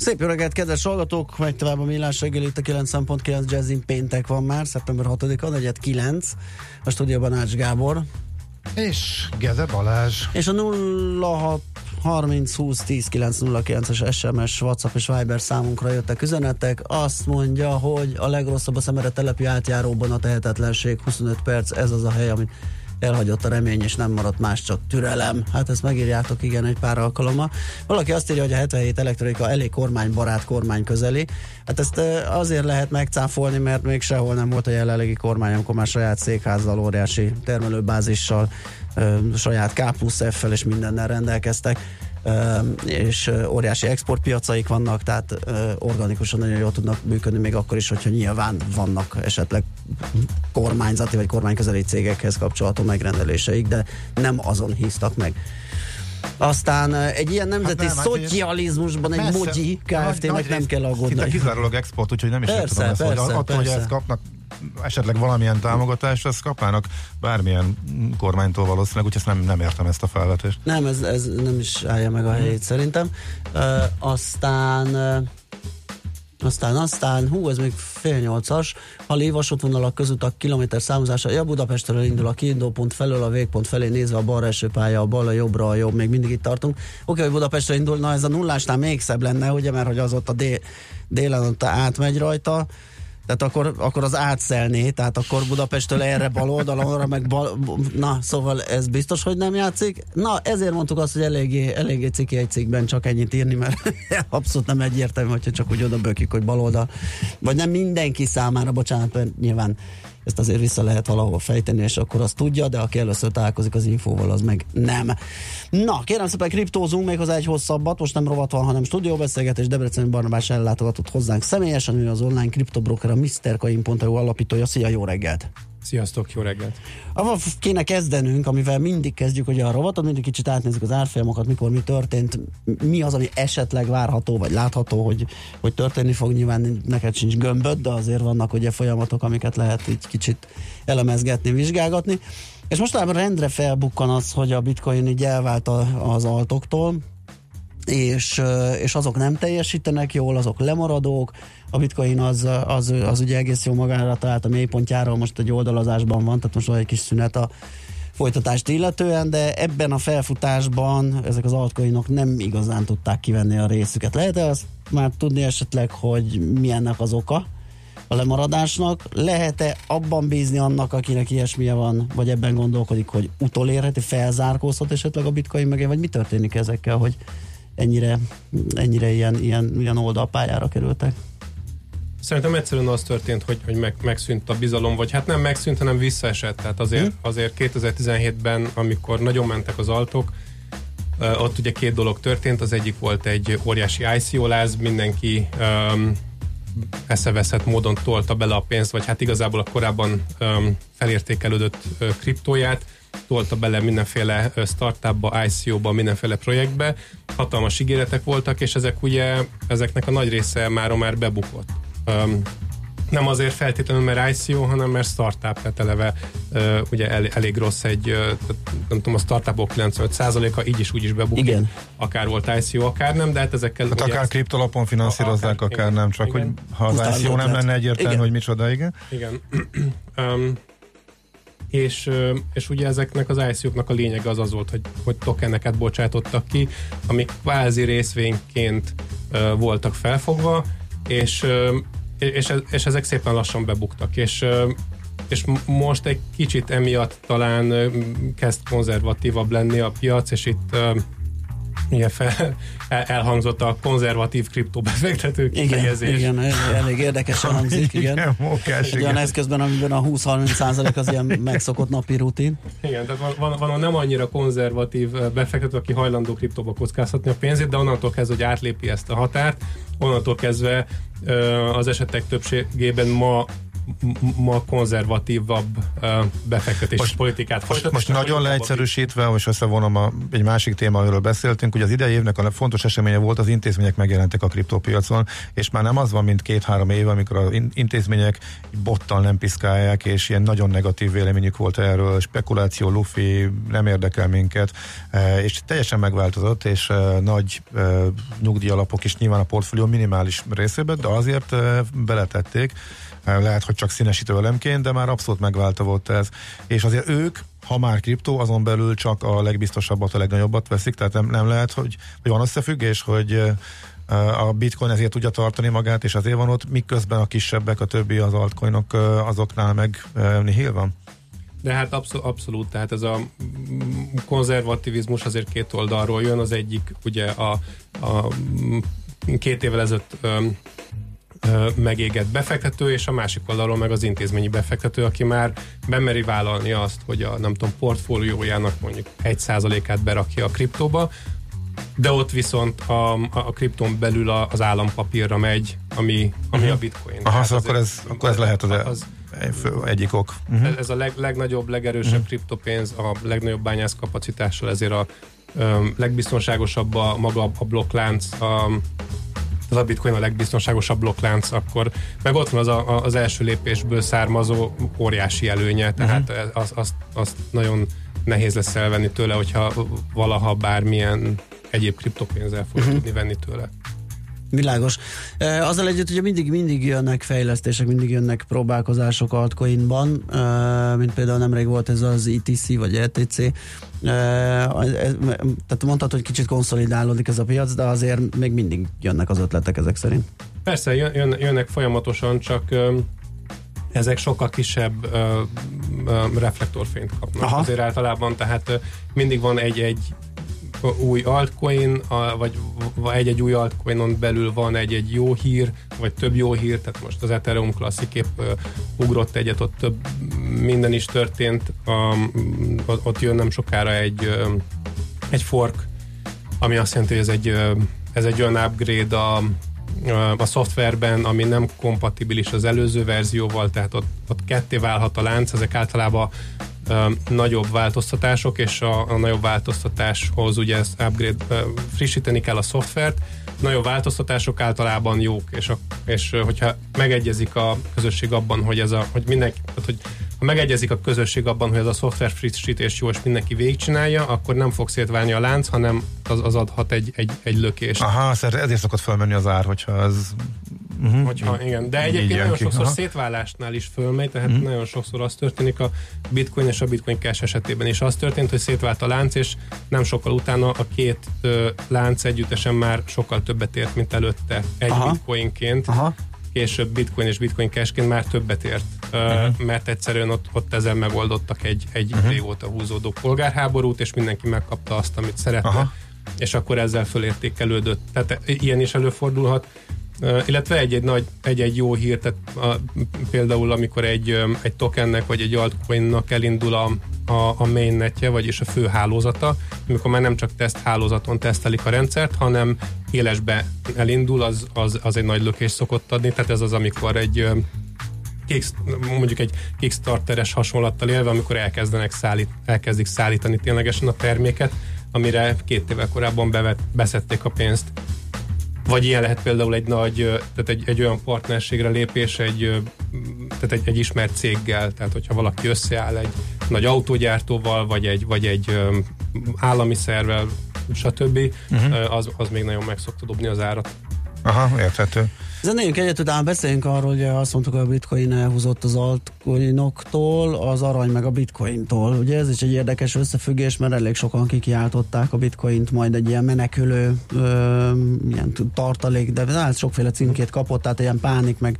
Szép jó reggelt, kedves hallgatók! Megy tovább a millás reggel itt a 9.9 Jazzin péntek van már, szeptember 6-a, negyed 9. A stúdióban Ács Gábor. És Gede Balázs. És a 06 30 20 10 909-es SMS, WhatsApp és Viber számunkra jöttek üzenetek. Azt mondja, hogy a legrosszabb a szemere telepi átjáróban a tehetetlenség 25 perc, ez az a hely, amit elhagyott a remény, és nem maradt más, csak türelem. Hát ezt megírjátok, igen, egy pár alkalommal. Valaki azt írja, hogy a 77 elektronika elég kormánybarát, kormány közeli. Hát ezt azért lehet megcáfolni, mert még sehol nem volt a jelenlegi kormány, amikor már saját székházzal, óriási termelőbázissal, saját K plusz F-fel és mindennel rendelkeztek és óriási exportpiacaik vannak, tehát organikusan nagyon jól tudnak működni, még akkor is, hogyha nyilván vannak esetleg kormányzati vagy kormányközeli cégekhez kapcsolatú megrendeléseik, de nem azon híztak meg. Aztán egy ilyen nemzeti hát nem, szocializmusban egy Moji Kft-nek nem kell aggódni. Szinte kizárólag export, úgyhogy nem is persze, tudom ezt, persze, hogy attól, persze. hogy ezt kapnak esetleg valamilyen támogatást, ezt kapnának bármilyen kormánytól valószínűleg, úgyhogy nem, nem értem ezt a felvetést. Nem, ez, ez nem is állja meg a helyét szerintem. Uh, aztán uh, aztán, aztán, hú, ez még fél nyolcas, ha lévasútvonalak között a kilométer számozása, ja, Budapestről indul a kiindulópont felől, a végpont felé nézve a balra eső a bal, a jobbra, a jobb, még mindig itt tartunk. Oké, hogy Budapestre indul, na ez a nullásnál még szebb lenne, ugye, mert hogy az ott a dél, délen ott átmegy rajta, tehát akkor, akkor az átszelné, tehát akkor Budapesttől erre bal oldalon, meg bal, na, szóval ez biztos, hogy nem játszik. Na, ezért mondtuk azt, hogy eléggé, eléggé ciki egy cikkben csak ennyit írni, mert abszolút nem egyértelmű, hogyha csak úgy oda bökik, hogy bal oldal. Vagy nem mindenki számára, bocsánat, mert nyilván ezt azért vissza lehet valahol fejteni, és akkor azt tudja, de aki először találkozik az infóval, az meg nem. Na, kérem szépen kriptózunk még az egy hosszabbat, most nem rovat van, hanem stúdióbeszélgetés, Debrecen Barnabás ellátogatott hozzánk személyesen, ő az online kriptobroker, a MrCoin.eu alapítója. Szia, jó reggelt! Sziasztok, jó reggelt! Avval kéne kezdenünk, amivel mindig kezdjük hogy a rovatot, mindig kicsit átnézzük az árfolyamokat, mikor mi történt, mi az, ami esetleg várható, vagy látható, hogy, hogy történni fog. Nyilván neked sincs gömböd, de azért vannak ugye folyamatok, amiket lehet így kicsit elemezgetni, vizsgálgatni. És most rendre felbukkan az, hogy a bitcoin így elvált az altoktól, és, és azok nem teljesítenek jól, azok lemaradók, a bitcoin az, az, az ugye egész jó magára talált a mélypontjáról, most egy oldalazásban van, tehát most van egy kis szünet a folytatást illetően, de ebben a felfutásban ezek az altcoinok nem igazán tudták kivenni a részüket. Lehet-e azt már tudni esetleg, hogy milyennek az oka a lemaradásnak? Lehet-e abban bízni annak, akinek ilyesmilyen van, vagy ebben gondolkodik, hogy utolérheti, felzárkózhat esetleg a bitcoin meg, vagy mi történik ezekkel, hogy ennyire, ennyire ilyen, ilyen, ilyen oldalpályára kerültek? Szerintem egyszerűen az történt, hogy, hogy meg, megszűnt a bizalom, vagy hát nem megszűnt, hanem visszaesett. Tehát azért, hm? azért 2017-ben, amikor nagyon mentek az altok, ott ugye két dolog történt. Az egyik volt egy óriási ICO láz, mindenki um, eszeveszett módon tolta bele a pénzt, vagy hát igazából a korábban um, felértékelődött uh, kriptóját, tolta bele mindenféle startupba, ICO-ba, mindenféle projektbe. Hatalmas ígéretek voltak, és ezek ugye, ezeknek a nagy része már már bebukott. Um, nem azért feltétlenül, mert ICO, hanem mert startup, tehát eleve uh, ugye el, elég rossz egy, uh, nem tudom, a startupok 95%-a így is úgy is bebukik. Igen. Akár volt ICO, akár nem, de hát ezekkel... Hát akár kriptolapon finanszírozzák, akár, akár igen, nem, csak igen. hogy ha az Után ICO nem lenne egyértelmű, igen. hogy micsoda, igen. Igen. um, és, és ugye ezeknek az ICO-knak a lényege az az volt, hogy, hogy tokeneket bocsátottak ki, amik kvázi részvényként uh, voltak felfogva, és, uh, és, és ezek szépen lassan bebuktak, és és most egy kicsit emiatt talán kezd konzervatívabb lenni a piac, és itt ugye fel, elhangzott a konzervatív kriptobefektető kifejezés. Igen, igen, elég érdekesen hangzik, igen. igen mókás, igen. eszközben, amiben a 20-30 százalék az ilyen megszokott napi rutin. Igen, tehát van, van, van a nem annyira konzervatív befektető, aki hajlandó kriptóba kockáztatni a pénzét, de onnantól kezdve, hogy átlépi ezt a határt, onnantól kezdve az esetek többségében ma ma konzervatívabb befektetés most, politikát folytat. Most, most nagyon leegyszerűsítve, most összevonom a, egy másik téma, amiről beszéltünk, hogy az idei évnek a fontos eseménye volt, az intézmények megjelentek a kriptópiacon, és már nem az van, mint két-három év, amikor az intézmények bottal nem piszkálják, és ilyen nagyon negatív véleményük volt erről, spekuláció, lufi, nem érdekel minket, és teljesen megváltozott, és nagy nyugdíjalapok is nyilván a portfólió minimális részében, de azért beletették, lehet, hogy csak színesítő elemként, de már abszolút megválta volt ez. És azért ők, ha már kriptó, azon belül csak a legbiztosabbat, a legnagyobbat veszik, tehát nem, nem lehet, hogy, hogy van összefüggés, hogy a bitcoin ezért tudja tartani magát, és azért van ott, miközben a kisebbek, a többi az altcoinok azoknál meg nihil van? De hát abszol- abszolút, tehát ez a konzervativizmus azért két oldalról jön, az egyik ugye a, a két évvel ezelőtt megégett befektető, és a másik oldalról meg az intézményi befektető, aki már bemeri vállalni azt, hogy a nem tudom, portfóliójának mondjuk egy százalékát berakja a kriptóba, de ott viszont a, a kripton belül az állampapírra megy, ami, ami uh-huh. a bitcoin. Aha, szóval akkor ez, akkor ez lehet az, az egyik ok. Uh-huh. Ez a leg, legnagyobb, legerősebb uh-huh. kriptopénz, a legnagyobb bányász kapacitással, ezért a um, legbiztonságosabb a maga a blokklánc, a, az a bitcoin a legbiztonságosabb blokklánc, akkor meg ott van az, a, az első lépésből származó óriási előnye, tehát uh-huh. azt, azt, azt nagyon nehéz lesz elvenni tőle, hogyha valaha bármilyen egyéb kriptopénzzel fog uh-huh. tudni venni tőle. Világos. Azzal együtt, ugye mindig, mindig jönnek fejlesztések, mindig jönnek próbálkozások altcoinban, mint például nemrég volt ez az ETC vagy ETC. E, tehát mondhatod, hogy kicsit konszolidálódik ez a piac, de azért még mindig jönnek az ötletek ezek szerint. Persze, jön, jönnek folyamatosan, csak ezek sokkal kisebb ö, ö, reflektorfényt kapnak. Aha. Azért általában, tehát mindig van egy-egy új altcoin, vagy egy-egy új altcoinon belül van egy-egy jó hír, vagy több jó hír, tehát most az Ethereum klasszik épp ugrott egyet, ott több minden is történt, ott jön nem sokára egy, egy fork, ami azt jelenti, hogy ez egy, ez egy olyan upgrade a, a szoftverben, ami nem kompatibilis az előző verzióval, tehát ott, ott ketté válhat a lánc, ezek általában nagyobb változtatások, és a, a nagyobb változtatáshoz ugye ezt upgrade, frissíteni kell a szoftvert, nagyobb változtatások általában jók, és, a, és hogyha megegyezik a közösség abban, hogy ez a, hogy mindenki, tehát, hogy ha megegyezik a közösség abban, hogy ez a szoftver frissítés jó, és mindenki végigcsinálja, akkor nem fog szétválni a lánc, hanem az, az adhat egy, egy, egy lökést. Aha, ezért szokott felmenni az ár, hogyha ez Uh-huh. Hogyha, igen. De egyébként nagyon ki. sokszor Aha. szétválásnál is fölmegy, tehát uh-huh. nagyon sokszor az történik a bitcoin és a bitcoin cash esetében is. Az történt, hogy szétvált a lánc, és nem sokkal utána a két ö, lánc együttesen már sokkal többet ért, mint előtte egy Aha. bitcoinként. Aha később bitcoin és bitcoin cashként már többet ért, uh-huh. mert egyszerűen ott, ott ezzel megoldottak egy, egy uh-huh. régóta húzódó polgárháborút, és mindenki megkapta azt, amit szeretne, Aha. és akkor ezzel fölértékelődött. Tehát ilyen is előfordulhat illetve egy-egy nagy, egy-egy jó hír, tehát a, például amikor egy, egy tokennek vagy egy altcoinnak elindul a, a, a mainnetje, vagyis a fő hálózata, amikor már nem csak teszt hálózaton tesztelik a rendszert, hanem élesbe elindul, az, az, az egy nagy lökés szokott adni, tehát ez az, amikor egy mondjuk egy Kickstarteres hasonlattal élve, amikor elkezdenek szállít, elkezdik szállítani ténylegesen a terméket, amire két évvel korábban bevet, beszették a pénzt. Vagy ilyen lehet például egy nagy, tehát egy, egy olyan partnerségre lépés egy, tehát egy, egy ismert céggel, tehát hogyha valaki összeáll egy nagy autógyártóval, vagy egy, vagy egy állami szervel, stb., uh-huh. az, az még nagyon meg szokta dobni az árat. Aha, érthető. Zenéljünk egyet, utána beszéljünk arról, hogy azt mondtuk, hogy a bitcoin elhúzott az altcoinoktól, az arany meg a bitcointól. Ugye ez is egy érdekes összefüggés, mert elég sokan kikiáltották a bitcoint majd egy ilyen menekülő ö, ilyen tartalék, de hát sokféle címkét kapott, tehát ilyen pánik, meg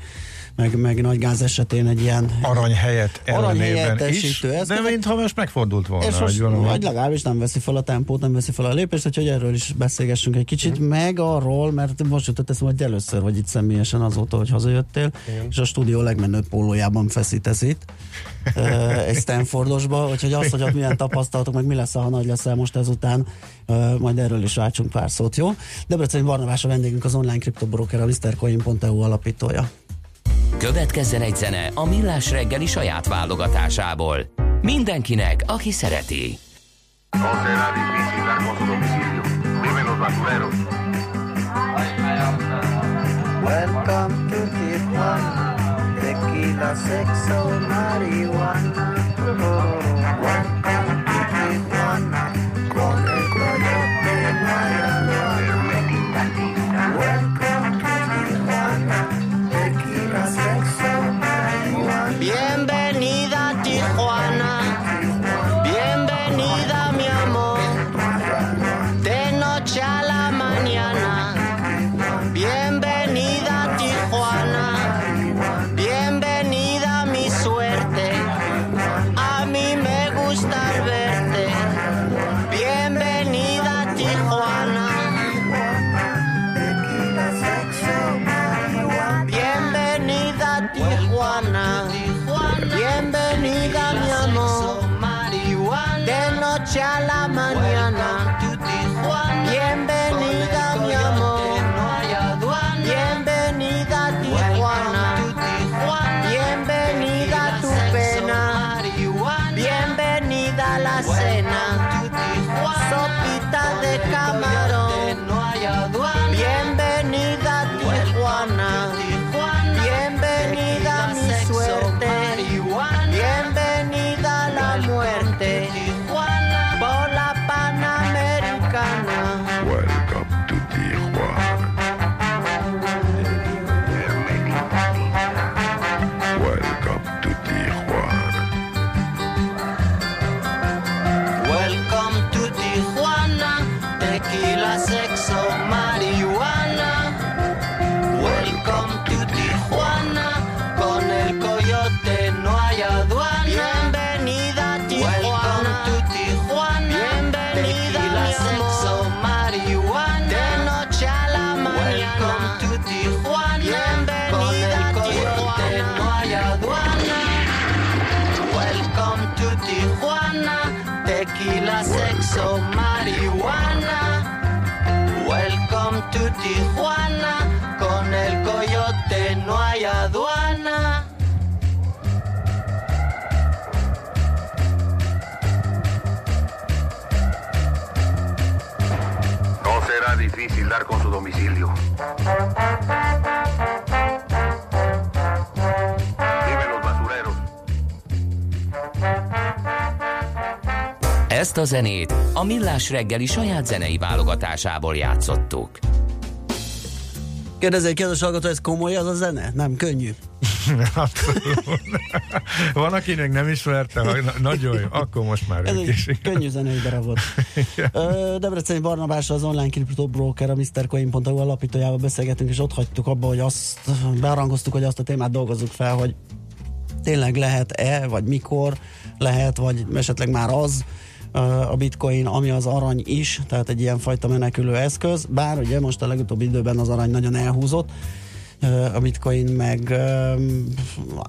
meg, meg nagy gáz esetén egy ilyen arany helyett ellenében is, de mintha most megfordult volna. És most, vagy legalábbis nem veszi fel a tempót, nem veszi fel a lépést, hogy erről is beszélgessünk egy kicsit, mm. meg arról, mert most jutott eszembe, hogy először vagy itt személyesen azóta, hogy hazajöttél, Igen. és a stúdió legmenőbb pólójában feszítesz itt, egy Stanfordosba, úgyhogy azt, hogy ott milyen tapasztalatok, meg mi lesz, ha nagy leszel most ezután, majd erről is rácsunk pár szót, jó? Debreceni Barnabás a vendégünk, az online kriptobroker, a MrCoin.eu alapítója. Következzen egy zene a Millás reggeli saját válogatásából. Mindenkinek, aki szereti. Welcome to Tijuana, tequila, sexo, marihuana. Welcome Bienvenida a Tijuana, con el coyote no hay aduana. No será difícil dar con su domicilio. Viven los basureros. Ezt a zenét a Millás reggeli saját zenei válogatásából játszottuk. Kérdezi egy kedves hallgató, ez komoly az a zene? Nem könnyű. Abszolút. Van, aki még nem ismerte, hogy na- nagyon jó, akkor most már Ez is. egy könnyű zenei darab volt. Debreceni Barnabás az online kriptó broker, a MrCoin.hu alapítójával beszélgetünk, és ott hagytuk abba, hogy azt bearangoztuk, hogy azt a témát dolgozzuk fel, hogy tényleg lehet-e, vagy mikor lehet, vagy esetleg már az a bitcoin, ami az arany is, tehát egy ilyen fajta menekülő eszköz, bár ugye most a legutóbbi időben az arany nagyon elhúzott, a bitcoin meg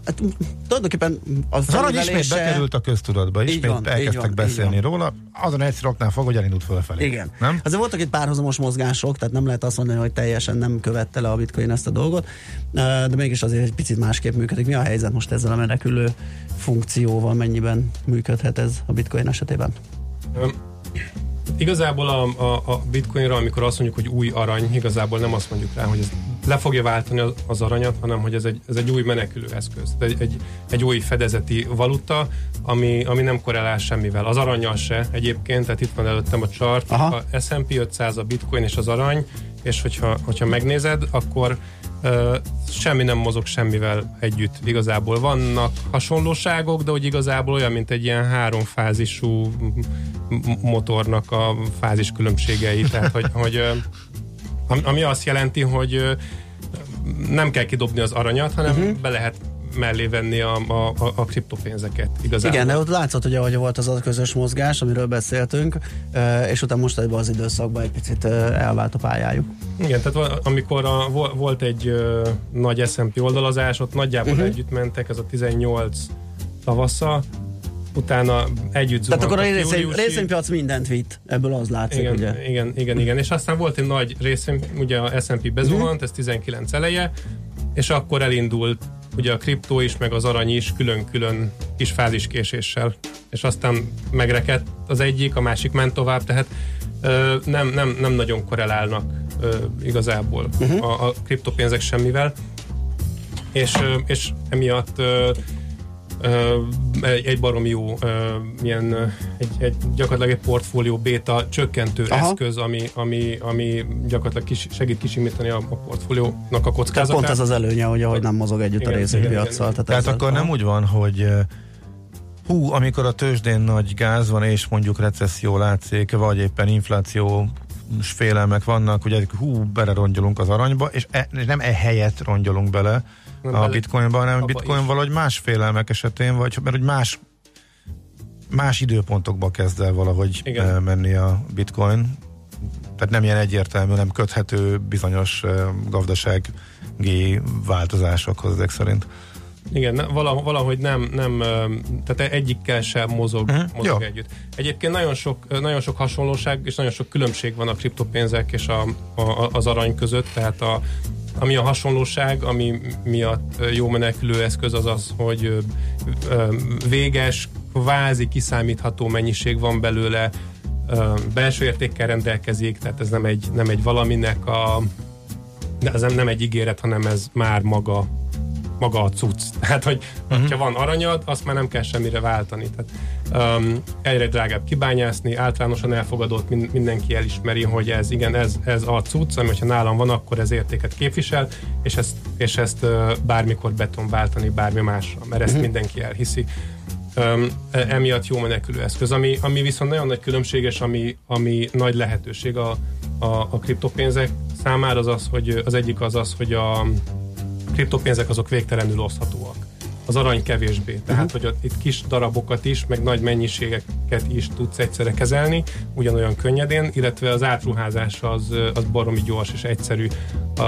hát, tulajdonképpen az, Az arany ismét bekerült a köztudatba, Így ismét van, így elkezdtek van, így beszélni van. róla, azon egyszerű oknál fog, hogy elindult fölfelé. Igen. Nem? Azért voltak itt párhuzamos mozgások, tehát nem lehet azt mondani, hogy teljesen nem követte le a bitcoin ezt a dolgot, de mégis azért egy picit másképp működik. Mi a helyzet most ezzel a menekülő funkcióval, mennyiben működhet ez a bitcoin esetében? Öm, Igazából a, a, a bitcoinra, amikor azt mondjuk, hogy új arany, igazából nem azt mondjuk rá, hogy ez le fogja váltani az, aranyat, hanem hogy ez egy, ez egy új menekülő eszköz. Egy, egy, egy új fedezeti valuta, ami, ami nem korrelál semmivel. Az aranyjal se egyébként, tehát itt van előttem a chart, Aha. a S&P 500, a bitcoin és az arany, és hogyha, hogyha megnézed, akkor ö, semmi nem mozog semmivel együtt. Igazából vannak hasonlóságok, de hogy igazából olyan, mint egy ilyen háromfázisú motornak a fázis különbségei. Tehát, hogy, hogy am- ami azt jelenti, hogy nem kell kidobni az aranyat, hanem uh-huh. be lehet mellé venni a, a, a, kriptopénzeket. Igazából. Igen, de ott látszott, hogy ahogy volt az a közös mozgás, amiről beszéltünk, és utána most ebben az időszakban egy picit elvált a pályájuk. Igen, tehát amikor a, vo- volt egy nagy S&P oldalazás, ott nagyjából uh-huh. együtt mentek, ez a 18 tavasza, utána együtt Tehát akkor a részvény, részvénypiac mindent vitt, ebből az látszik, igen, ugye? igen, igen, igen, és aztán volt egy nagy részvény, ugye a S&P bezuhant, Mhm. ez 19 eleje, és akkor elindult ugye a kriptó is, meg az arany is külön-külön kis fáziskéséssel. És aztán megrekedt az egyik, a másik ment tovább, tehát ö, nem, nem, nem nagyon korrelálnak ö, igazából uh-huh. a, a kriptopénzek semmivel. És, ö, és emiatt ö, egy, egy barom jó ö, ilyen, ö, egy, egy, gyakorlatilag egy portfólió béta csökkentő Aha. Eszköz, ami, ami, ami gyakorlatilag kis, segít kisimítani a, a portfóliónak a Tehát kockázatát. pont ez az előnye, hogy ahogy nem mozog együtt a Igen, részvénypiacsal. igen, igen. Tehát ezzel- akkor nem úgy van, hogy hú, amikor a tőzsdén nagy gáz van, és mondjuk recesszió látszik, vagy éppen infláció félelmek vannak, ugye hú, belerongyolunk az aranyba, és, e, és nem e helyet rongyolunk bele a bele- bitcoinba, hanem bitcoin valahogy más félelmek esetén, vagy mert hogy más más időpontokba kezd el valahogy Igen. eh, menni a bitcoin. Tehát nem ilyen egyértelmű, nem köthető bizonyos eh, gazdasági változásokhoz ezek szerint. Igen, valahogy, nem, nem, ö, tehát egyikkel sem mozog, uh-huh, mozog jó. együtt. Egyébként nagyon sok, nagyon sok hasonlóság és nagyon sok különbség van a kriptopénzek és a, a, az arany között, tehát a, ami a hasonlóság, ami miatt jó menekülő eszköz az az, hogy véges, kvázi kiszámítható mennyiség van belőle, belső értékkel rendelkezik, tehát ez nem egy, nem egy valaminek a de ez nem, nem egy ígéret, hanem ez már maga maga a cucc. Tehát, hogy uh-huh. ha van aranyad, azt már nem kell semmire váltani. Tehát, um, egyre drágább kibányászni, általánosan elfogadott, min- mindenki elismeri, hogy ez igen, ez, ez a cucc, ami hogyha nálam van, akkor ez értéket képvisel, és ezt, és ezt uh, bármikor beton váltani bármi másra, mert ezt uh-huh. mindenki elhiszi. Um, e- emiatt jó menekülő eszköz, ami, ami viszont nagyon nagy különbséges, ami, ami nagy lehetőség a, a, a kriptopénzek számára az az, hogy az egyik az az, hogy a kriptopénzek azok végtelenül oszthatóak. Az arany kevésbé. Tehát, uh-huh. hogy itt kis darabokat is, meg nagy mennyiségeket is tudsz egyszerre kezelni, ugyanolyan könnyedén, illetve az átruházás az, az baromi gyors és egyszerű.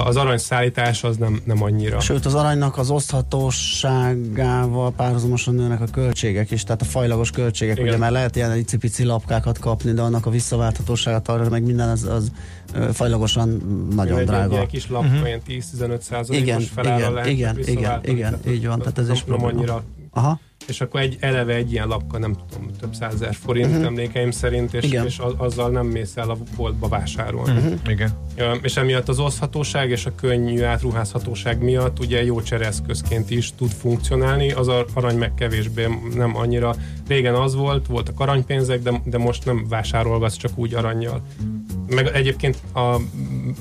Az arany szállítás az nem, nem annyira. Sőt, az aranynak az oszthatóságával párhuzamosan nőnek a költségek is, tehát a fajlagos költségek, Igen. ugye mert lehet ilyen icipici lapkákat kapni, de annak a visszaválthatóságát arra meg minden az, az fajlagosan nagyon egy, egy drága. ilyen kis lapka, uh-huh. ilyen 10-15 százalékos Igen, felállal igen, lehet igen, igen, igen, így van, tehát ez is probléma. annyira Aha. és akkor egy eleve egy ilyen lapka nem tudom, több százezer forint uh-huh. emlékeim szerint, és, Igen. és azzal nem mész el a boltba vásárolni. Uh-huh. Igen. És emiatt az oszthatóság és a könnyű átruházhatóság miatt ugye jó csereszközként is tud funkcionálni, az arany meg kevésbé nem annyira. Régen az volt, voltak aranypénzek, de, de most nem vásárolgatsz csak úgy aranyjal. Meg egyébként a,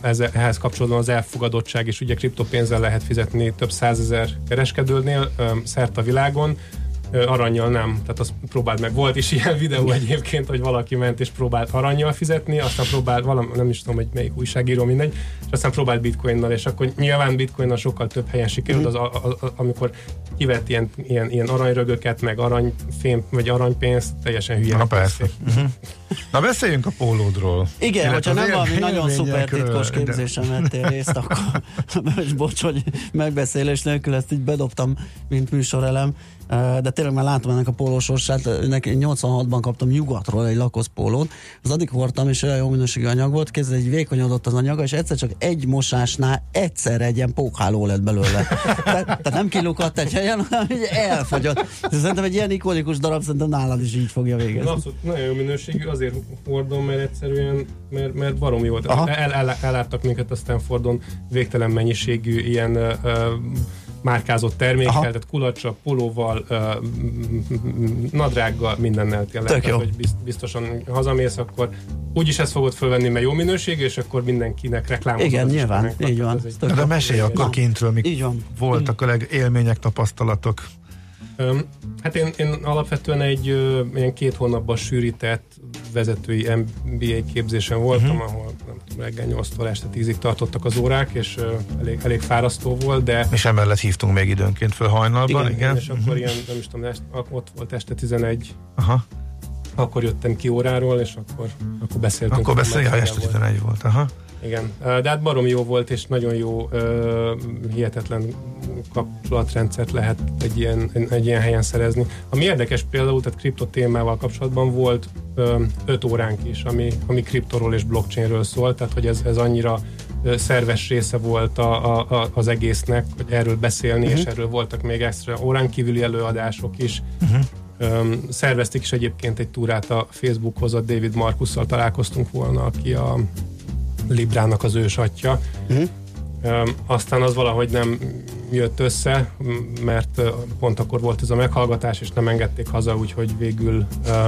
ez, ehhez kapcsolódóan az elfogadottság is, ugye kriptopénzzel lehet fizetni több százezer kereskedőnél öm, szerte a világon, aranyjal nem, tehát azt próbáld meg. Volt is ilyen videó egyébként, hogy valaki ment és próbált aranyjal fizetni, aztán próbált, valam, nem is tudom, hogy melyik újságíró, mindegy, és aztán próbált bitcoinnal, és akkor nyilván bitcoinnal sokkal több helyen sikerült, az, a, a, a, amikor kivett ilyen, ilyen, ilyen aranyrögöket, meg aranyfém, vagy aranypénzt, teljesen hülye. Na persze. Uh-huh. Na beszéljünk a pólódról. Igen, Illetve hogyha nem valami nagyon szuper titkos de- képzésen vettél részt, akkor bocs, hogy megbeszélés nélkül ezt így bedobtam, mint műsorelem, de tényleg már látom ennek a pólósorsát, neki 86-ban kaptam nyugatról egy lakosz pólót, az addig hordtam, és olyan jó minőségű anyag volt, kézzel egy vékonyodott az anyaga, és egyszer csak egy mosásnál egyszer egy ilyen pókháló lett belőle. tehát, tehát nem kilukadt egy helyen, hanem így elfogyott. Szerintem egy ilyen ikonikus darab, szerintem nálad is így fogja végezni. Abszolút nagyon jó minőségű, azért hordom, mert egyszerűen, mert, mert barom jó. Aha. El, el, elláttak minket a Stanfordon végtelen mennyiségű ilyen ö, márkázott termékkel, Aha. tehát kulacsa, pulóval, nadrággal, mindennel tényleg. Tök Tehát, jó. hogy bizt, biztosan hazamész, akkor úgyis ezt fogod fölvenni, mert jó minőségű, és akkor mindenkinek reklámozod. Igen, nyilván, így van. De mesélj akkor kintről, mik voltak a legélmények, tapasztalatok. Hát én, én alapvetően egy ilyen két hónapban sűrített vezetői MBA képzésen voltam, uh-huh. ahol nem tudom, reggel 8-tól este 10-ig tartottak az órák, és elég, elég fárasztó volt, de És emellett hívtunk még időnként föl hajnalban, igen. igen, és akkor ilyen, nem is tudom, est, ott volt este 11, Aha. akkor jöttem ki óráról, és akkor, akkor beszéltünk. Akkor beszélj, Már este volt. 11 volt. Aha. Igen, de hát barom jó volt, és nagyon jó, hihetetlen kapcsolatrendszert lehet egy ilyen, egy ilyen helyen szerezni. Ami érdekes például, tehát kripto témával kapcsolatban volt ö, öt óránk is, ami, ami kriptoról és blockchainről szól, tehát hogy ez, ez annyira szerves része volt a, a, a, az egésznek, hogy erről beszélni, Mhm. uh-huh. és erről voltak még extra órán kívüli előadások is. Mhm. Uh-huh. Um, szervezték is egyébként egy túrát a Facebookhoz, a David Markusszal találkoztunk volna, aki a Librának az ősatja. Mhm. Um, aztán az valahogy nem jött össze, mert pont akkor volt ez a meghallgatás, és nem engedték haza, úgyhogy végül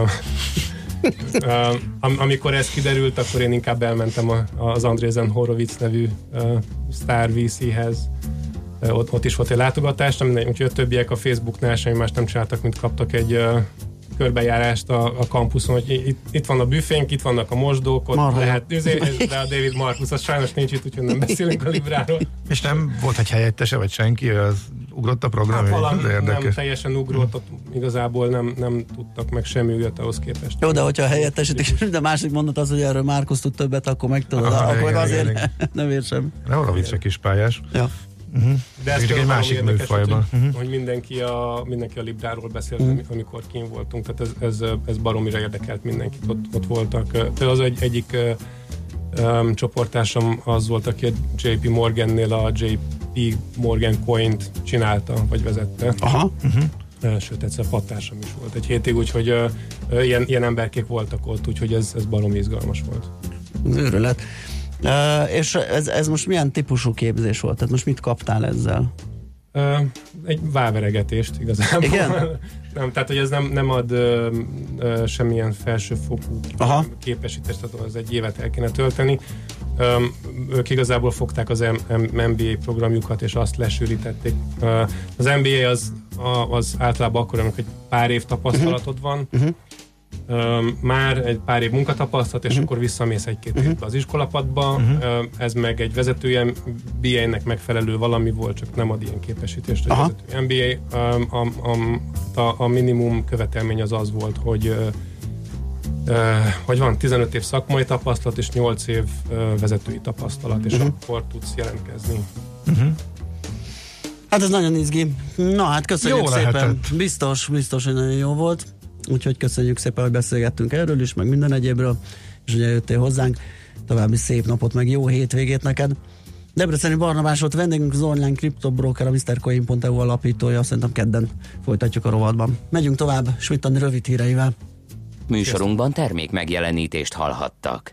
am- amikor ez kiderült, akkor én inkább elmentem a, az Andrézen Horowitz nevű uh, Star VC-hez. Uh, ott, ott is volt egy látogatás, nem, úgyhogy a többiek a Facebooknál semmi más nem csináltak, mint kaptak egy uh, körbejárást a, a kampuszon, hogy itt, itt van a büfénk, itt vannak a mosdók, ott Marha. lehet, üzé, de a David Marcus, az sajnos nincs itt, úgyhogy nem beszélünk a Libráról. És nem volt egy helyettese, vagy senki, az ugrott a program, Hát valami nem érdekes. teljesen ugrót, ott igazából nem, nem tudtak meg semmi újat ahhoz képest. Jó, de hogyha helyettesítik, de másik mondat az, hogy erről Márkusz tud többet, akkor meg tudod, akkor igen, azért igen, nem ér sem. De Horowitz se kis pályás. Ja. De ez egy másik műfajban. Hogy, Mhm. hogy mindenki, a, mindenki a Libráról beszélt, Mhm. uh amikor kín voltunk, tehát ez, ez, ez baromira érdekelt mindenkit, ott, ott voltak. Például az egy, egyik um, csoportásom az volt, aki a JP Morgannél a JP Morgan Coint csinálta, vagy vezette. Aha. Ö, Sőt, egyszer pattársam is volt egy hétig, úgyhogy ö, ilyen, ilyen emberkék voltak ott, úgyhogy ez, ez barom izgalmas volt. Őrület. Uh, és ez, ez most milyen típusú képzés volt? Tehát most mit kaptál ezzel? Egy váveregetést igazából. Igen? nem, tehát, hogy ez nem, nem ad ö, ö, semmilyen felsőfokú Aha. képesítést, tehát az egy évet el kéne tölteni. Ö, ők igazából fogták az M- M- MBA programjukat, és azt lesűrítették. Ö, az MBA az, a, az általában akkor, amikor egy pár év tapasztalatod van, Mhm. Már egy pár év munkatapasztalat, és Mhm. akkor visszamész egy-két évbe az iskolapadba. Ö, Ez meg egy vezető MBA-nek megfelelő valami volt, csak nem ad ilyen képesítést. Aha. Egy vezető MBA a, a, a, a minimum követelmény az az volt, hogy hogy van 15 év szakmai tapasztalat és 8 év vezetői tapasztalat, és Mhm. akkor tudsz jelentkezni. Hát ez nagyon izgi. Na hát köszönjük Jó szépen. lehetett. Biztos, biztos, hogy nagyon jó volt. Úgyhogy köszönjük szépen, hogy beszélgettünk erről is, meg minden egyébről, és ugye jöttél hozzánk. További szép napot, meg jó hétvégét neked. Debreceni Barnabás volt vendégünk, az online kriptobroker, a MrCoin.eu alapítója, szerintem kedden folytatjuk a rovatban. Megyünk tovább, Svittani rövid híreivel. Műsorunkban termék megjelenítést hallhattak.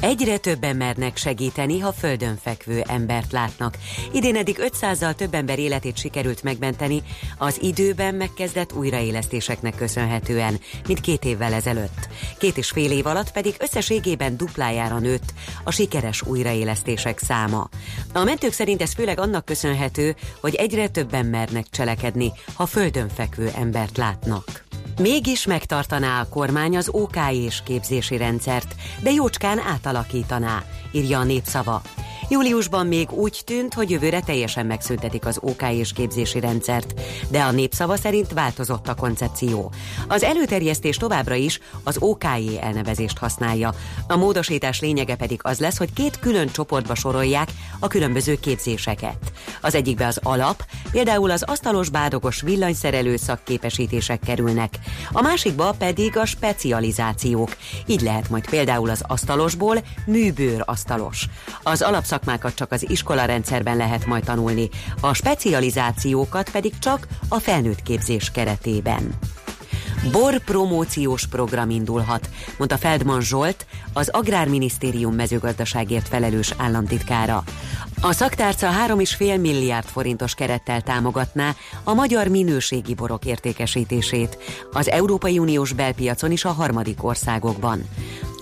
Egyre többen mernek segíteni, ha földön fekvő embert látnak. Idén eddig 500-zal több ember életét sikerült megmenteni az időben megkezdett újraélesztéseknek köszönhetően, mint két évvel ezelőtt. Két és fél év alatt pedig összességében duplájára nőtt a sikeres újraélesztések száma. A mentők szerint ez főleg annak köszönhető, hogy egyre többen mernek cselekedni, ha földön fekvő embert látnak. Mégis megtartaná a kormány az OK és képzési rendszert, de jócskán átalakítaná, írja a népszava. Júliusban még úgy tűnt, hogy jövőre teljesen megszüntetik az OK és képzési rendszert, de a népszava szerint változott a koncepció. Az előterjesztés továbbra is az OKJ elnevezést használja. A módosítás lényege pedig az lesz, hogy két külön csoportba sorolják a különböző képzéseket. Az egyikbe az alap, például az asztalos bádogos villanyszerelő szakképesítések kerülnek, a másikba pedig a specializációk. Így lehet majd például az asztalosból műbőr asztalos. Az alapszakmákat csak az iskolarendszerben lehet majd tanulni, a specializációkat pedig csak a felnőtt képzés keretében. Bor promóciós program indulhat, mondta Feldman Zsolt, az Agrárminisztérium mezőgazdaságért felelős államtitkára. A szaktárca 3,5 milliárd forintos kerettel támogatná a magyar minőségi borok értékesítését az Európai Uniós belpiacon is a harmadik országokban.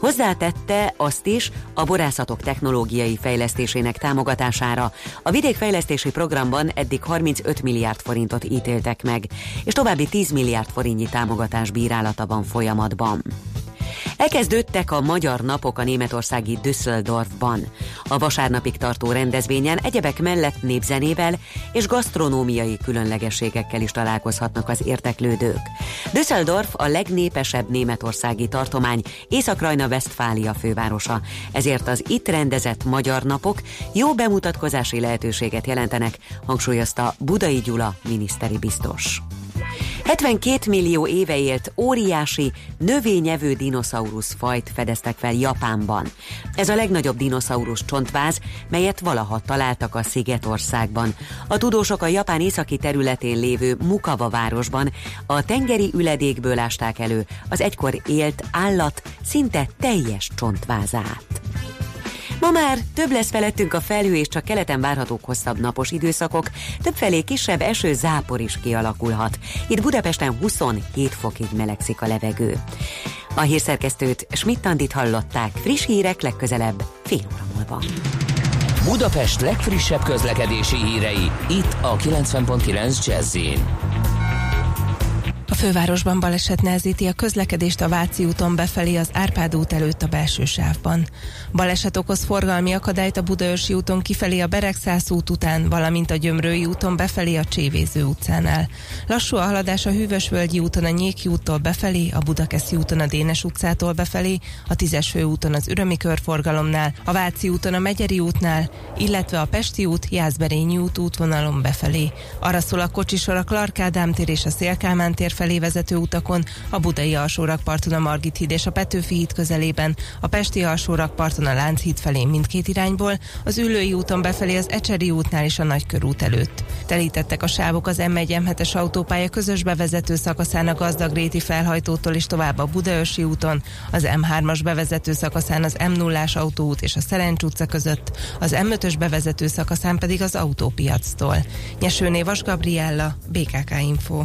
Hozzátette azt is a borászatok technológiai fejlesztésének támogatására. A vidékfejlesztési programban eddig 35 milliárd forintot ítéltek meg, és további 10 milliárd forintnyi támogatás bírálata van folyamatban. Elkezdődtek a Magyar Napok a németországi Düsseldorfban. A vasárnapig tartó rendezvényen egyebek mellett népzenével és gasztronómiai különlegességekkel is találkozhatnak az érteklődők. Düsseldorf a legnépesebb németországi tartomány, Észak-Rajna-Vesztfália fővárosa, ezért az itt rendezett Magyar Napok jó bemutatkozási lehetőséget jelentenek, hangsúlyozta Budai Gyula miniszteri biztos. 72 millió éve élt óriási, növényevő dinoszaurusz fajt fedeztek fel Japánban. Ez a legnagyobb dinoszaurusz csontváz, melyet valaha találtak a Szigetországban. A tudósok a Japán északi területén lévő Mukava városban a tengeri üledékből ásták elő az egykor élt állat szinte teljes csontvázát. Ma már több lesz felettünk a felhő, és csak keleten várhatók hosszabb napos időszakok, többfelé kisebb eső zápor is kialakulhat. Itt Budapesten 27 fokig melegszik a levegő. A hírszerkesztőt Schmidt-Tandit hallották, friss hírek legközelebb fél óra múlva. Budapest legfrissebb közlekedési hírei, itt a 90.9 jazz a fővárosban baleset nehezíti a közlekedést a Váci úton befelé az Árpád út előtt a belső sávban. Baleset okoz forgalmi akadályt a Budaörsi úton kifelé a Beregszász út után, valamint a Gyömrői úton befelé a Csévéző utcánál. Lassú a haladás a Hűvösvölgyi úton a Nyéki úttól befelé, a Budakeszi úton a Dénes utcától befelé, a Tízes úton az Ürömi körforgalomnál, a Váci úton a Megyeri útnál, illetve a Pesti út, Jászberényi út útvonalon befelé. Arra szól a kocsisor a Clark Ádám tér és a Szélkálmán tér felé vezető utakon, a Budai alsórakparton a Margit híd és a Petőfi híd közelében, a Pesti alsórakparton a Lánchíd felé mindkét irányból, az Ülői úton befelé az Ecseri útnál és a Nagykörút előtt. Telítettek a sávok az M1 M7-es autópálya közös bevezető szakaszán a Gazdagréti felhajtótól és tovább a Budaörsi úton, az M3-as bevezető szakaszán az M0-ás autóút és a Szerencs utca között, az M5-ös bevezető szakaszán pedig az autópiactól. Nyesőné Vas Gabriella, BKK Info.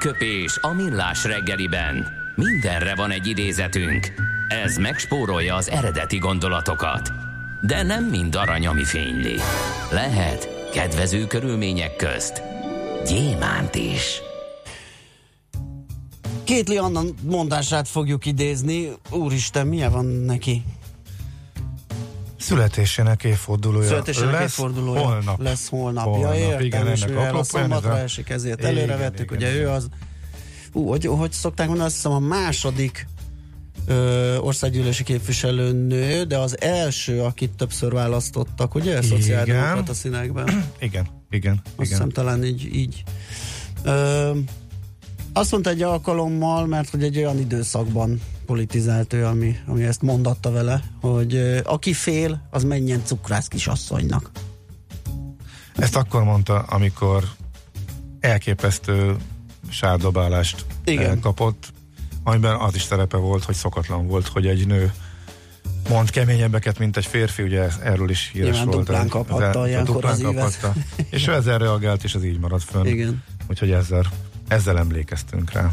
Aranyköpés a millás reggeliben. Mindenre van egy idézetünk. Ez megspórolja az eredeti gondolatokat. De nem mind arany, ami fényli. Lehet kedvező körülmények közt gyémánt is. Kétli Anna mondását fogjuk idézni. Úristen, milyen van neki? Születésének évfordulója. Születésének lesz évfordulója holnap. lesz holnap. Holnap, Ja, értem, igen, és ennek a szombatra a- esik, ezért előre vettük, igen, ugye ő igen. az, ú, hogy, hogy szokták mondani, azt hiszem a második ö, országgyűlési képviselőnő, de az első, akit többször választottak, ugye? Szociáldemokrata színekben. Igen, igen, Azt hiszem igen. talán így. így. Ö, azt mondta egy alkalommal, mert hogy egy olyan időszakban politizált ő, ami, ami ezt mondatta vele, hogy aki fél, az menjen cukrász kisasszonynak. Ezt akkor mondta, amikor elképesztő sárdobálást Igen. kapott, amiben az is szerepe volt, hogy szokatlan volt, hogy egy nő mond keményebbeket, mint egy férfi, ugye erről is híres Nyilván volt. duplán kaphatta ez- ilyenkor duplán az ívet. kaphatta. És ő ezzel reagált, és ez így maradt fönn. Igen. Úgyhogy ezzel, ezzel emlékeztünk rá.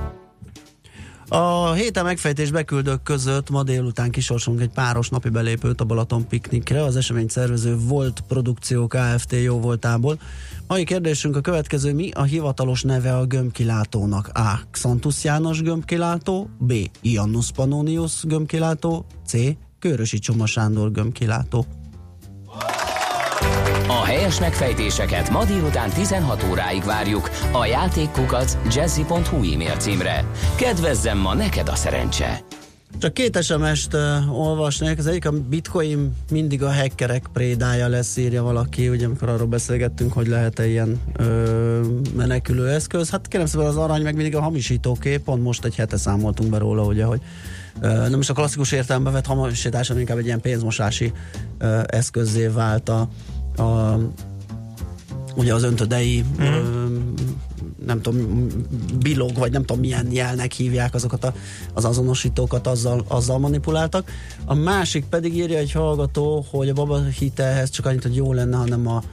A héten megfejtés beküldők között ma délután kisorsolunk egy páros napi belépőt a Balaton piknikre. Az esemény szervező Volt Produkció Kft. jó voltából. Mai kérdésünk a következő. Mi a hivatalos neve a gömbkilátónak? A. Xantus János gömbkilátó, B. Iannus Pannonius gömbkilátó, C. Körösi Csoma Sándor gömbkilátó. A helyes megfejtéseket ma délután 16 óráig várjuk a játékkukac jazzy.hu e-mail címre. Kedvezzem ma neked a szerencse! Csak két SMS-t uh, olvasnék. Az egyik a bitcoin mindig a hackerek prédája lesz, írja valaki, ugye amikor arról beszélgettünk, hogy lehet-e ilyen ö, menekülő eszköz. Hát kérem szépen az arany meg mindig a hamisítóké, pont most egy hete számoltunk be róla, ugye, hogy ö, nem is a klasszikus értelemben vett hamisítás, hanem inkább egy ilyen pénzmosási ö, eszközzé vált a, a ugye az öntödei mm. ö, nem tudom, bilog, vagy nem tudom milyen jelnek hívják azokat a, az azonosítókat, azzal, azzal manipuláltak. A másik pedig írja egy hallgató, hogy a baba hitelhez csak annyit, hogy jó lenne, hanem a,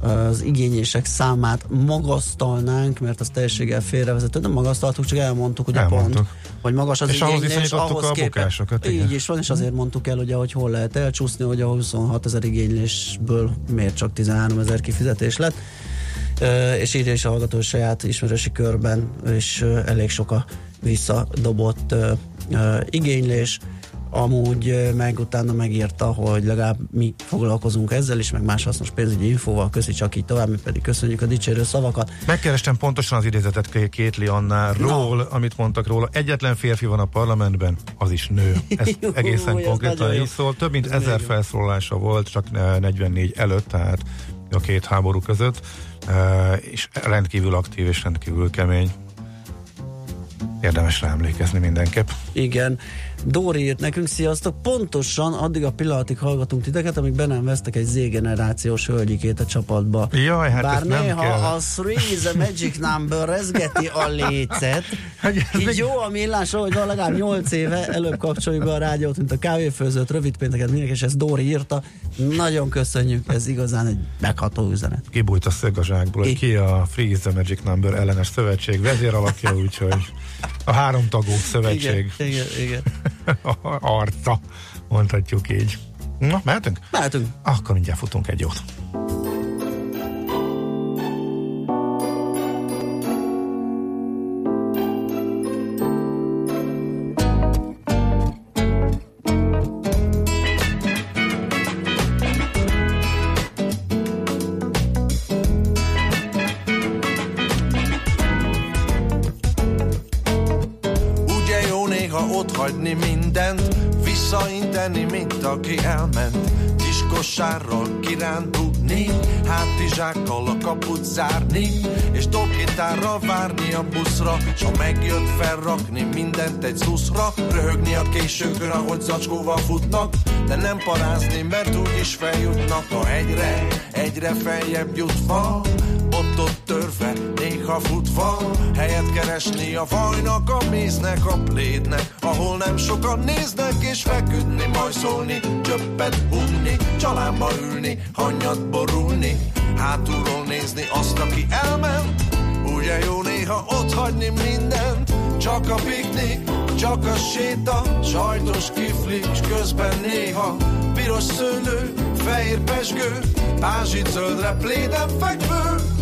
az igényések számát magasztalnánk, mert az teljességgel félrevezető. Nem magasztaltuk, csak elmondtuk, ugye Elmondtuk. pont, hogy magas az És ahhoz igénylés, viszonyítottuk ahhoz a bukásokat, igen. Így is van, és azért mondtuk el, ugye, hogy hol lehet elcsúszni, hogy a 26 ezer igénylésből miért csak 13 ezer kifizetés lett. És írja is a hallgató saját ismerősi körben, és elég sok a visszadobott ö, igénylés. Amúgy meg utána megírta, hogy legalább mi foglalkozunk ezzel is, meg más hasznos pénzügyi infóval, köszi csak így tovább, mi pedig köszönjük a dicsérő szavakat. Megkerestem pontosan az idézetet Ké- Kétli Annáról, amit mondtak róla. Egyetlen férfi van a parlamentben, az is nő. Ez egészen konkrétan így szól. Több mint Ez ezer felszólalása volt, csak eh, 44 előtt, tehát a két háború között, és rendkívül aktív és rendkívül kemény. Érdemes rá emlékezni mindenképp. Igen. Dóri írt nekünk, sziasztok, pontosan addig a pillanatig hallgatunk titeket, amíg be nem vesztek egy Z-generációs hölgyikét a csapatba. Jaj, hát Bár ezt nem néha kell. a Three is a Magic Number rezgeti a lécet. Ez Így jó a millás, hogy van legalább 8 éve, előbb kapcsoljuk be a rádiót, mint a kávéfőzőt, rövid pénteket mindenki, és ezt Dóri írta. Nagyon köszönjük, ez igazán egy megható üzenet. Kibújt a szög a zsákból, Ki? a Freeze the Magic Number ellenes szövetség vezéralakja, úgyhogy a háromtagú szövetség Igen, igen, igen. arca, mondhatjuk így. Na, mehetünk? Mehetünk. Akkor mindjárt futunk egy jót. Hátizsákkal a kaput zárni És dobgitárral várni a buszra S ha megjött felrakni mindent egy szuszra Röhögni a későkön, ahogy zacskóval futnak De nem parázni, mert úgyis feljutnak A hegyre, egyre feljebb jutva Bottot törve, néha futva Helyet keresni a fajnak, a méznek, a plédnek Ahol nem sokan néznek és feküdni Majszolni, csöppet bugni Csalámba ülni, hanyat borulni Hátulról nézni azt, aki elment. Ugye jó néha ott hagyni mindent Csak a piknik, csak a séta Sajtos kifli, közben néha Piros szőlő, fehér pesgő Pázsit zöldre pléden fekvő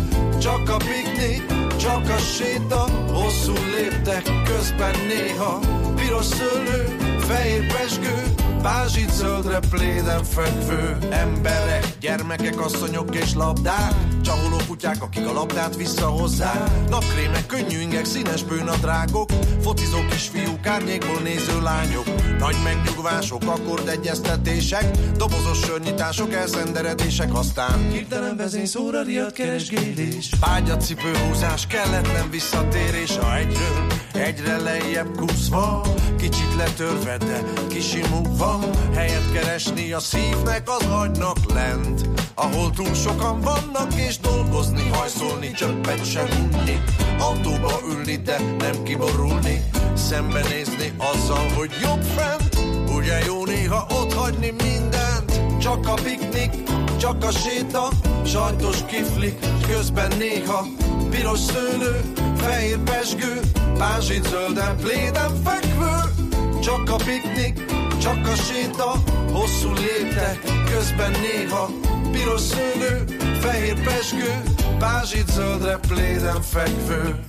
csak a piknik, csak a séta Hosszú léptek közben néha Piros szőlő, fehér pesgő Pázsit zöldre pléden fekvő Emberek, gyermekek, asszonyok és labdák. Csaholó kutyák, akik a labdát visszahozzák. Napkrémek, könnyű ingek, színes bőnadrágok Focizó kisfiúk, árnyékból néző lányok. Nagy megnyugvások, akkordegyeztetések Dobozos sörnyitások, elszenderedések Aztán hirtelen vezény szóra riadt keresgélés. Págyacipő húzás, kelletlen visszatérés. A egyről egyre lejjebb kúszva Kicsit letörve, de kisimulva Helyet keresni a szívnek az agynak lent. Ahol túl sokan vannak és dolgozni Hajszolni, csöppet sem unni. Autóba ülni, de nem kiborulni. Szembenézni azzal, hogy jobb fent. Ugye jó néha ott hagyni mindent. Csak a piknik, csak a séta Sajtos kiflik, közben néha Piros szőlő, fehér pesgő Pázsit zölden, pléden fekvő. Csak a piknik, csak a séta Hosszú léptek, közben néha Piros szőlő, fehér pesgő Pázsit zöldre, pléden fekvő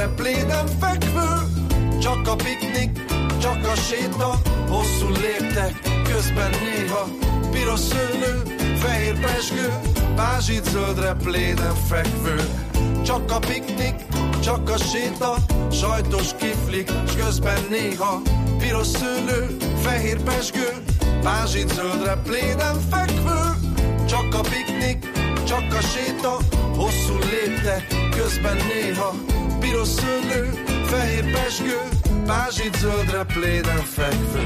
Zöldre pléden fekvő. Csak a piknik, csak a séta Hosszú léptek, közben néha Piros szőlő, fehér pesgő. Pázsit zöldre pléden fekvő. Csak a piknik, csak a séta Sajtos kiflik, s közben néha Piros szőlő, fehér pesgő. Pázsit zöldre pléden fekvő. Csak a piknik, csak a séta Hosszú léptek, közben néha Piros szőlő, fehér pesgő Pázsit zöldre pléden fekvő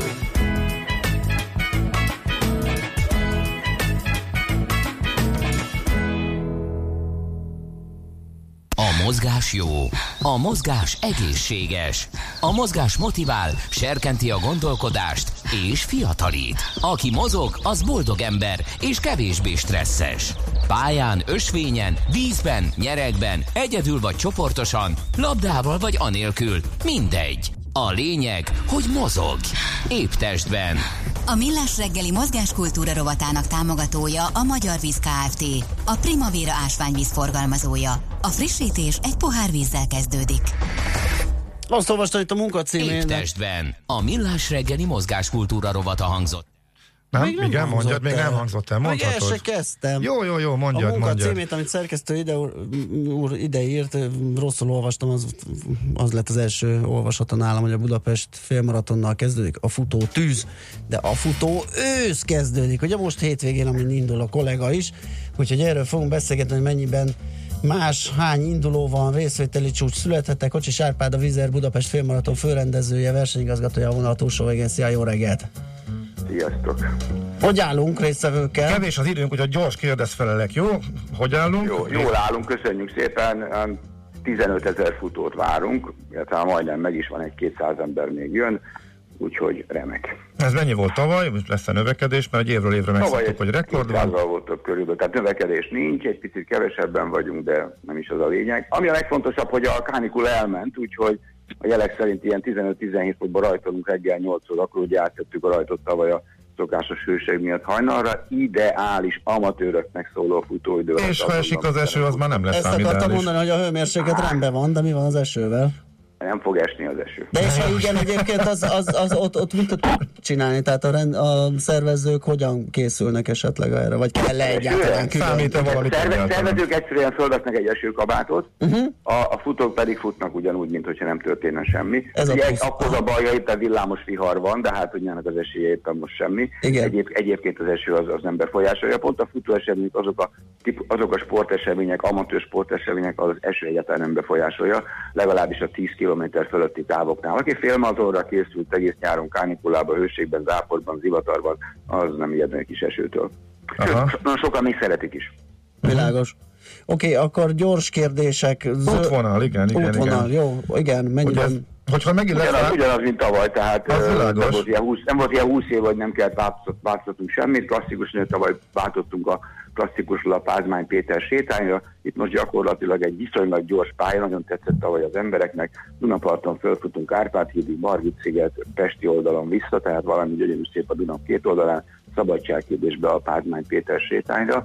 A mozgás jó, a mozgás egészséges, a mozgás motivál, serkenti a gondolkodást és fiatalít. Aki mozog, az boldog ember és kevésbé stresszes. Pályán, ösvényen, vízben, nyeregben, egyedül vagy csoportosan, labdával vagy anélkül, mindegy. A lényeg, hogy mozog. Épp testben. A Millás reggeli mozgáskultúra rovatának támogatója a Magyar Víz Kft. A Primavera ásványvíz forgalmazója. A frissítés egy pohár vízzel kezdődik. Azt olvasta itt a munka Épp testben. A millás reggeli mozgáskultúra rovata hangzott. Nem? Még nem Igen, mondjad, még el. nem hangzott el. Még el Mondhatod. se kezdtem. Jó, jó, jó, a mondjad, munka mondjad. címét, amit szerkesztő ide úr, úr ide írt, rosszul olvastam, az, az lett az első olvasata nálam, hogy a Budapest félmaratonnal kezdődik, a futó tűz, de a futó ősz kezdődik, ugye most hétvégén, amin indul a kollega is, úgyhogy erről fogunk beszélgetni, hogy mennyiben más, hány induló van, részvételi csúcs születhettek, Kocsis Árpád, a Vizer Budapest félmaraton főrendezője, versenyigazgatója a vonal túlsó végén. Szia, jó reggelt! Sziasztok! Hogy állunk résztvevőkkel? Kevés az időnk, úgyhogy gyors kérdezfelelek, jó? Hogy állunk? Jó, jól állunk, köszönjük szépen. Ám 15 ezer futót várunk, illetve majdnem meg is van, egy 200 ember még jön, úgyhogy remek. Ez mennyi volt tavaly? Most lesz a növekedés, mert egy évről évre megszoktuk, hogy rekord van. 200 voltak körülbelül, tehát növekedés nincs, egy picit kevesebben vagyunk, de nem is az a lényeg. Ami a legfontosabb, hogy a kánikula elment, úgyhogy a jelek szerint ilyen 15-17 fokban rajtolunk reggel 8 órakor, ugye áttettük a rajtot tavaly a szokásos hőség miatt hajnalra, ideális amatőröknek szóló futóidő. És ha esik az eső, az már nem lesz Ezt akartam ideális. mondani, hogy a hőmérséklet rendben van, de mi van az esővel? Nem fog esni az eső. De és ha igen, egyébként az, az, az ott, ott mit tudunk csinálni? Tehát a, rend, a szervezők hogyan készülnek esetleg erre? Vagy kell -e egyáltalán külön? Számít-e valamit Szerve, egyáltalán? szervezők egyszerűen fölvesznek egy esőkabátot, uh-huh. a, a futók pedig futnak ugyanúgy, mint hogyha nem történne semmi. Ez a Ugye plusz. akkor a baj, hogy éppen villámos vihar van, de hát ugye ennek az esélye éppen most semmi. Igen. Egyéb, egyébként az eső az, az nem befolyásolja. Pont a futóesemények, azok a, azok a sportesemények, amatőr sportesemények, az eső egyáltalán nem befolyásolja, legalábbis a 10 km fölötti távoknál. Aki félmazorra készült egész nyáron kánikulában, hőségben, záporban, zivatarban, az nem ijedne egy kis esőtől. Aha. Sőt, so- sokan még szeretik is. Világos. Oké, akkor gyors kérdések. Zö- Útvonal, igen, igen, Útvonal, igen. jó, igen, ez- mennyiben? hogyha megint lesz Ugyanaz, rá, ugyanaz, mint tavaly, tehát nem volt, ilyen 20, nem volt ilyen 20 év, hogy nem kellett változtat- változtatnunk semmit. Klasszikus nőt tavaly váltottunk a klasszikusról a Pázmány Péter sétányra. Itt most gyakorlatilag egy viszonylag gyors pálya, nagyon tetszett tavaly az embereknek. Dunaparton fölfutunk Árpád hídig, Margit sziget, Pesti oldalon vissza, tehát valami gyönyörű szép a Duna két oldalán, szabadságkérdésbe a Pázmány Péter sétányra.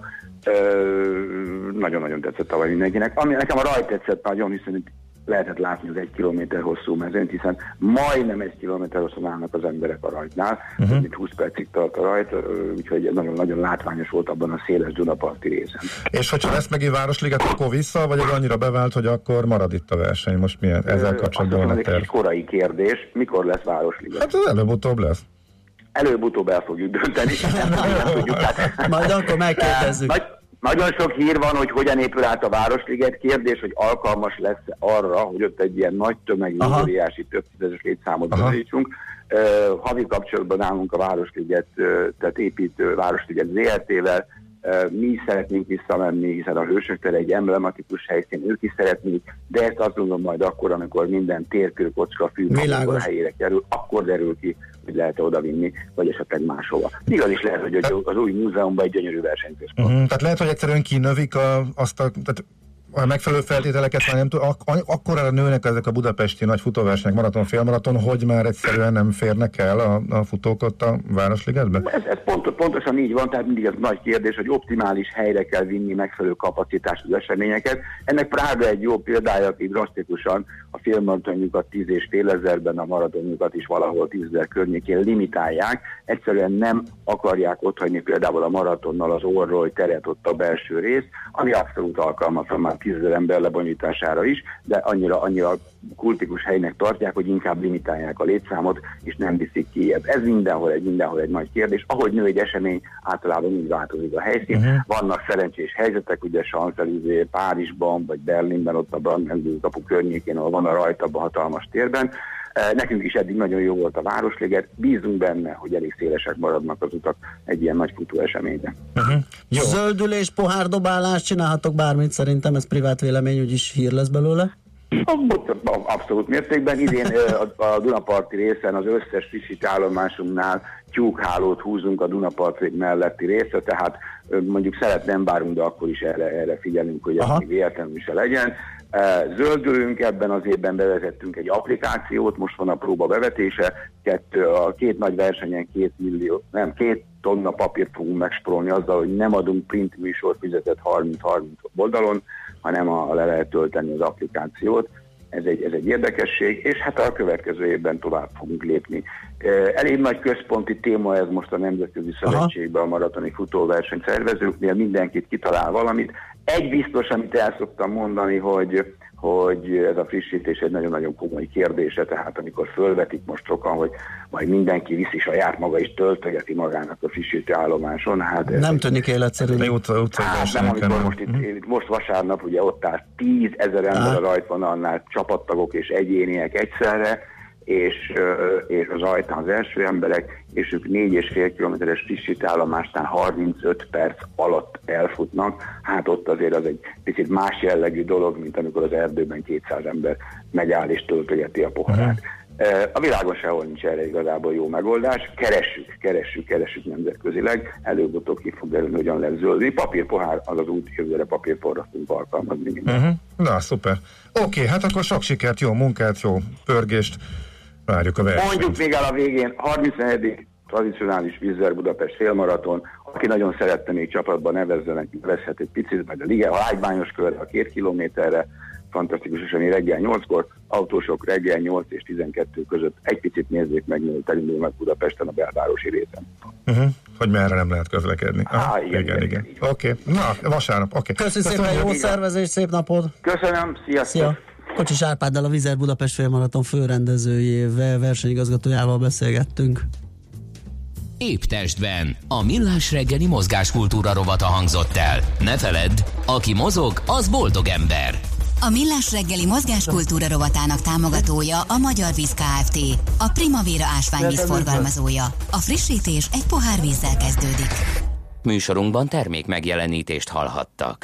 Nagyon-nagyon tetszett tavaly mindenkinek. Ami nekem a rajt tetszett nagyon, hiszen itt lehetett látni az egy kilométer hosszú mezőnyt, hiszen majdnem egy kilométer hosszú állnak az emberek a rajtnál, uh-huh. mint 20 percig tart a rajt, úgyhogy nagyon-nagyon látványos volt abban a széles Dunaparti részen. és hogyha lesz megint Városliget, akkor vissza, vagy ez annyira bevált, hogy akkor marad itt a verseny? Most milyen ezzel kapcsolatban van a mondom, ez egy terv? kis korai kérdés, mikor lesz Városliget? Hát az előbb-utóbb lesz. Előbb-utóbb el fogjuk dönteni, nem, nem tudjuk. Tehát, Majd akkor megkérdezzük. Nagy, nagyon sok hír van, hogy hogyan épül át a Városliget. Kérdés, hogy alkalmas lesz arra, hogy ott egy ilyen nagy tömegű, óriási, több tízezes létszámot bevítsünk. Uh, havi kapcsolatban állunk a Városliget, uh, tehát építő Városliget ZRT-vel. Uh, mi is szeretnénk visszamenni, hiszen a Hősök tere egy emblematikus helyszín, ők is szeretnék, de ezt azt gondolom majd akkor, amikor minden térkő, kocka, fű, a helyére kerül, akkor derül ki, hogy lehet oda vinni, vagy esetleg máshova. Igaz is lehet, hogy az új múzeumban egy gyönyörű versenyközpont. Uh-huh. Tehát lehet, hogy egyszerűen kinövik a, azt a, tehát a megfelelő feltételeket már nem tud, ak- akkorra nőnek ezek a budapesti nagy futóversenyek, maraton, félmaraton, hogy már egyszerűen nem férnek el a, a futók ott a Városligetbe? Ez, ez pont, pontosan így van, tehát mindig ez nagy kérdés, hogy optimális helyre kell vinni megfelelő kapacitású eseményeket. Ennek Prága egy jó példája, aki drasztikusan a félmaratonjukat 10 és fél ezerben, a maratonjukat is valahol 10 ezer környékén limitálják. Egyszerűen nem akarják otthagyni például a maratonnal az orról teret ott a belső rész, ami abszolút alkalmatlan már 10 ezer ember lebonyítására is, de annyira, annyira kultikus helynek tartják, hogy inkább limitálják a létszámot, és nem viszik ki. Ez mindenhol egy, mindenhol egy nagy kérdés. Ahogy nő egy esemény, általában így változik a helyszín. Uh-huh. Vannak szerencsés helyzetek, ugye Champs-Élysées, Párizsban, vagy Berlinben, ott a Brandenburg kapu környékén, ahol van a rajta a hatalmas térben. Eh, Nekünk is eddig nagyon jó volt a Városliget, bízunk benne, hogy elég szélesek maradnak az utak egy ilyen nagy futó eseményre. Uh-huh. Jó. Zöldülés, pohárdobálás, csinálhatok bármit, szerintem ez privát vélemény, úgyis hír lesz belőle. Abszolút mértékben. Idén ö, a, Dunaparti részen az összes frissít állomásunknál tyúkhálót húzunk a Dunaparti melletti részre, tehát ö, mondjuk szeret nem bárunk, de akkor is erre, erre figyelünk, hogy ez véletlenül se legyen. Eh, Zöldülünk, ebben az évben bevezettünk egy applikációt, most van a próba bevetése, kettő, a két nagy versenyen két millió, nem, két tonna papírt fogunk megsporolni azzal, hogy nem adunk print műsor fizetett 30-30 oldalon, hanem a, le lehet tölteni az applikációt. Ez egy, ez egy érdekesség, és hát a következő évben tovább fogunk lépni. Eh, Elég nagy központi téma ez most a Nemzetközi Szövetségben a maratoni futóverseny szervezőknél, mindenkit kitalál valamit. Egy biztos, amit el szoktam mondani, hogy hogy ez a frissítés egy nagyon-nagyon komoly kérdése, tehát amikor fölvetik most sokan, hogy majd mindenki viszi saját maga és töltögeti magának a frissítő állomáson, hát ez Nem tűnik életszerűnek. Jó utca, utcai Hát nem, amikor most, itt, itt, most vasárnap ugye ott áll 10 ezer ember Á. a rajtvonalnál, csapattagok és egyéniek egyszerre, és, és az rajtán az első emberek, és ők 4,5 kilométeres frissítállomásnál 35 perc alatt elfutnak. Hát ott azért az egy picit más jellegű dolog, mint amikor az erdőben 200 ember megáll és töltögeti a poharát. A világon sehol nincs erre igazából jó megoldás. Keressük, keressük, keressük nemzetközileg. Előbb-utóbb ki fog derülni, hogyan lesz zöld. Papírpohár az az út, jövőre papírforrasztunk alkalmazni minden. Uh-huh. Na, szuper. Oké, okay, hát akkor sok sikert, jó munkát, jó pörgést. Várjuk a versenyt. Mondjuk még el a végén, 34 tradicionális Vizzer Budapest félmaraton, aki nagyon szerette még csapatban nevezzenek, nevezhet egy picit, majd a Liga, a lágybányos körre, a két kilométerre, fantasztikus esemény reggel 8-kor, autósok reggel 8 és 12 között egy picit nézzék meg, mielőtt elindul meg Budapesten a belvárosi részen. Uh-huh. Hogy merre nem lehet közlekedni. Há, igen, igen. igen. igen. Oké, okay. na, vasárnap, oké. Okay. Köszönöm szépen, jó szervezés, szép napot! Köszönöm, sziasztok! Szia. Kocsis Árpáddal a Vizer Budapest félmaraton főrendezőjével, versenyigazgatójával beszélgettünk. Épp testben. A millás reggeli mozgáskultúra rovata hangzott el. Ne feledd, aki mozog, az boldog ember. A Millás reggeli mozgáskultúra rovatának támogatója a Magyar Víz Kft. A Primavera ásványvíz forgalmazója. A frissítés egy pohár vízzel kezdődik. Műsorunkban termék megjelenítést hallhattak.